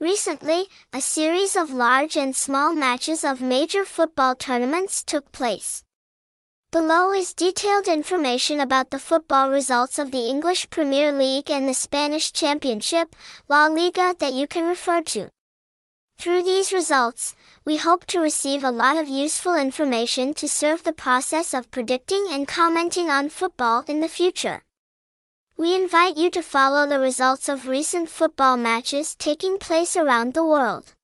Recently, a series of large and small matches of major football tournaments took place. Below is detailed information about the football results of the English Premier League and the Spanish Championship, La Liga that you can refer to. Through these results, we hope to receive a lot of useful information to serve the process of predicting and commenting on football in the future. We invite you to follow the results of recent football matches taking place around the world.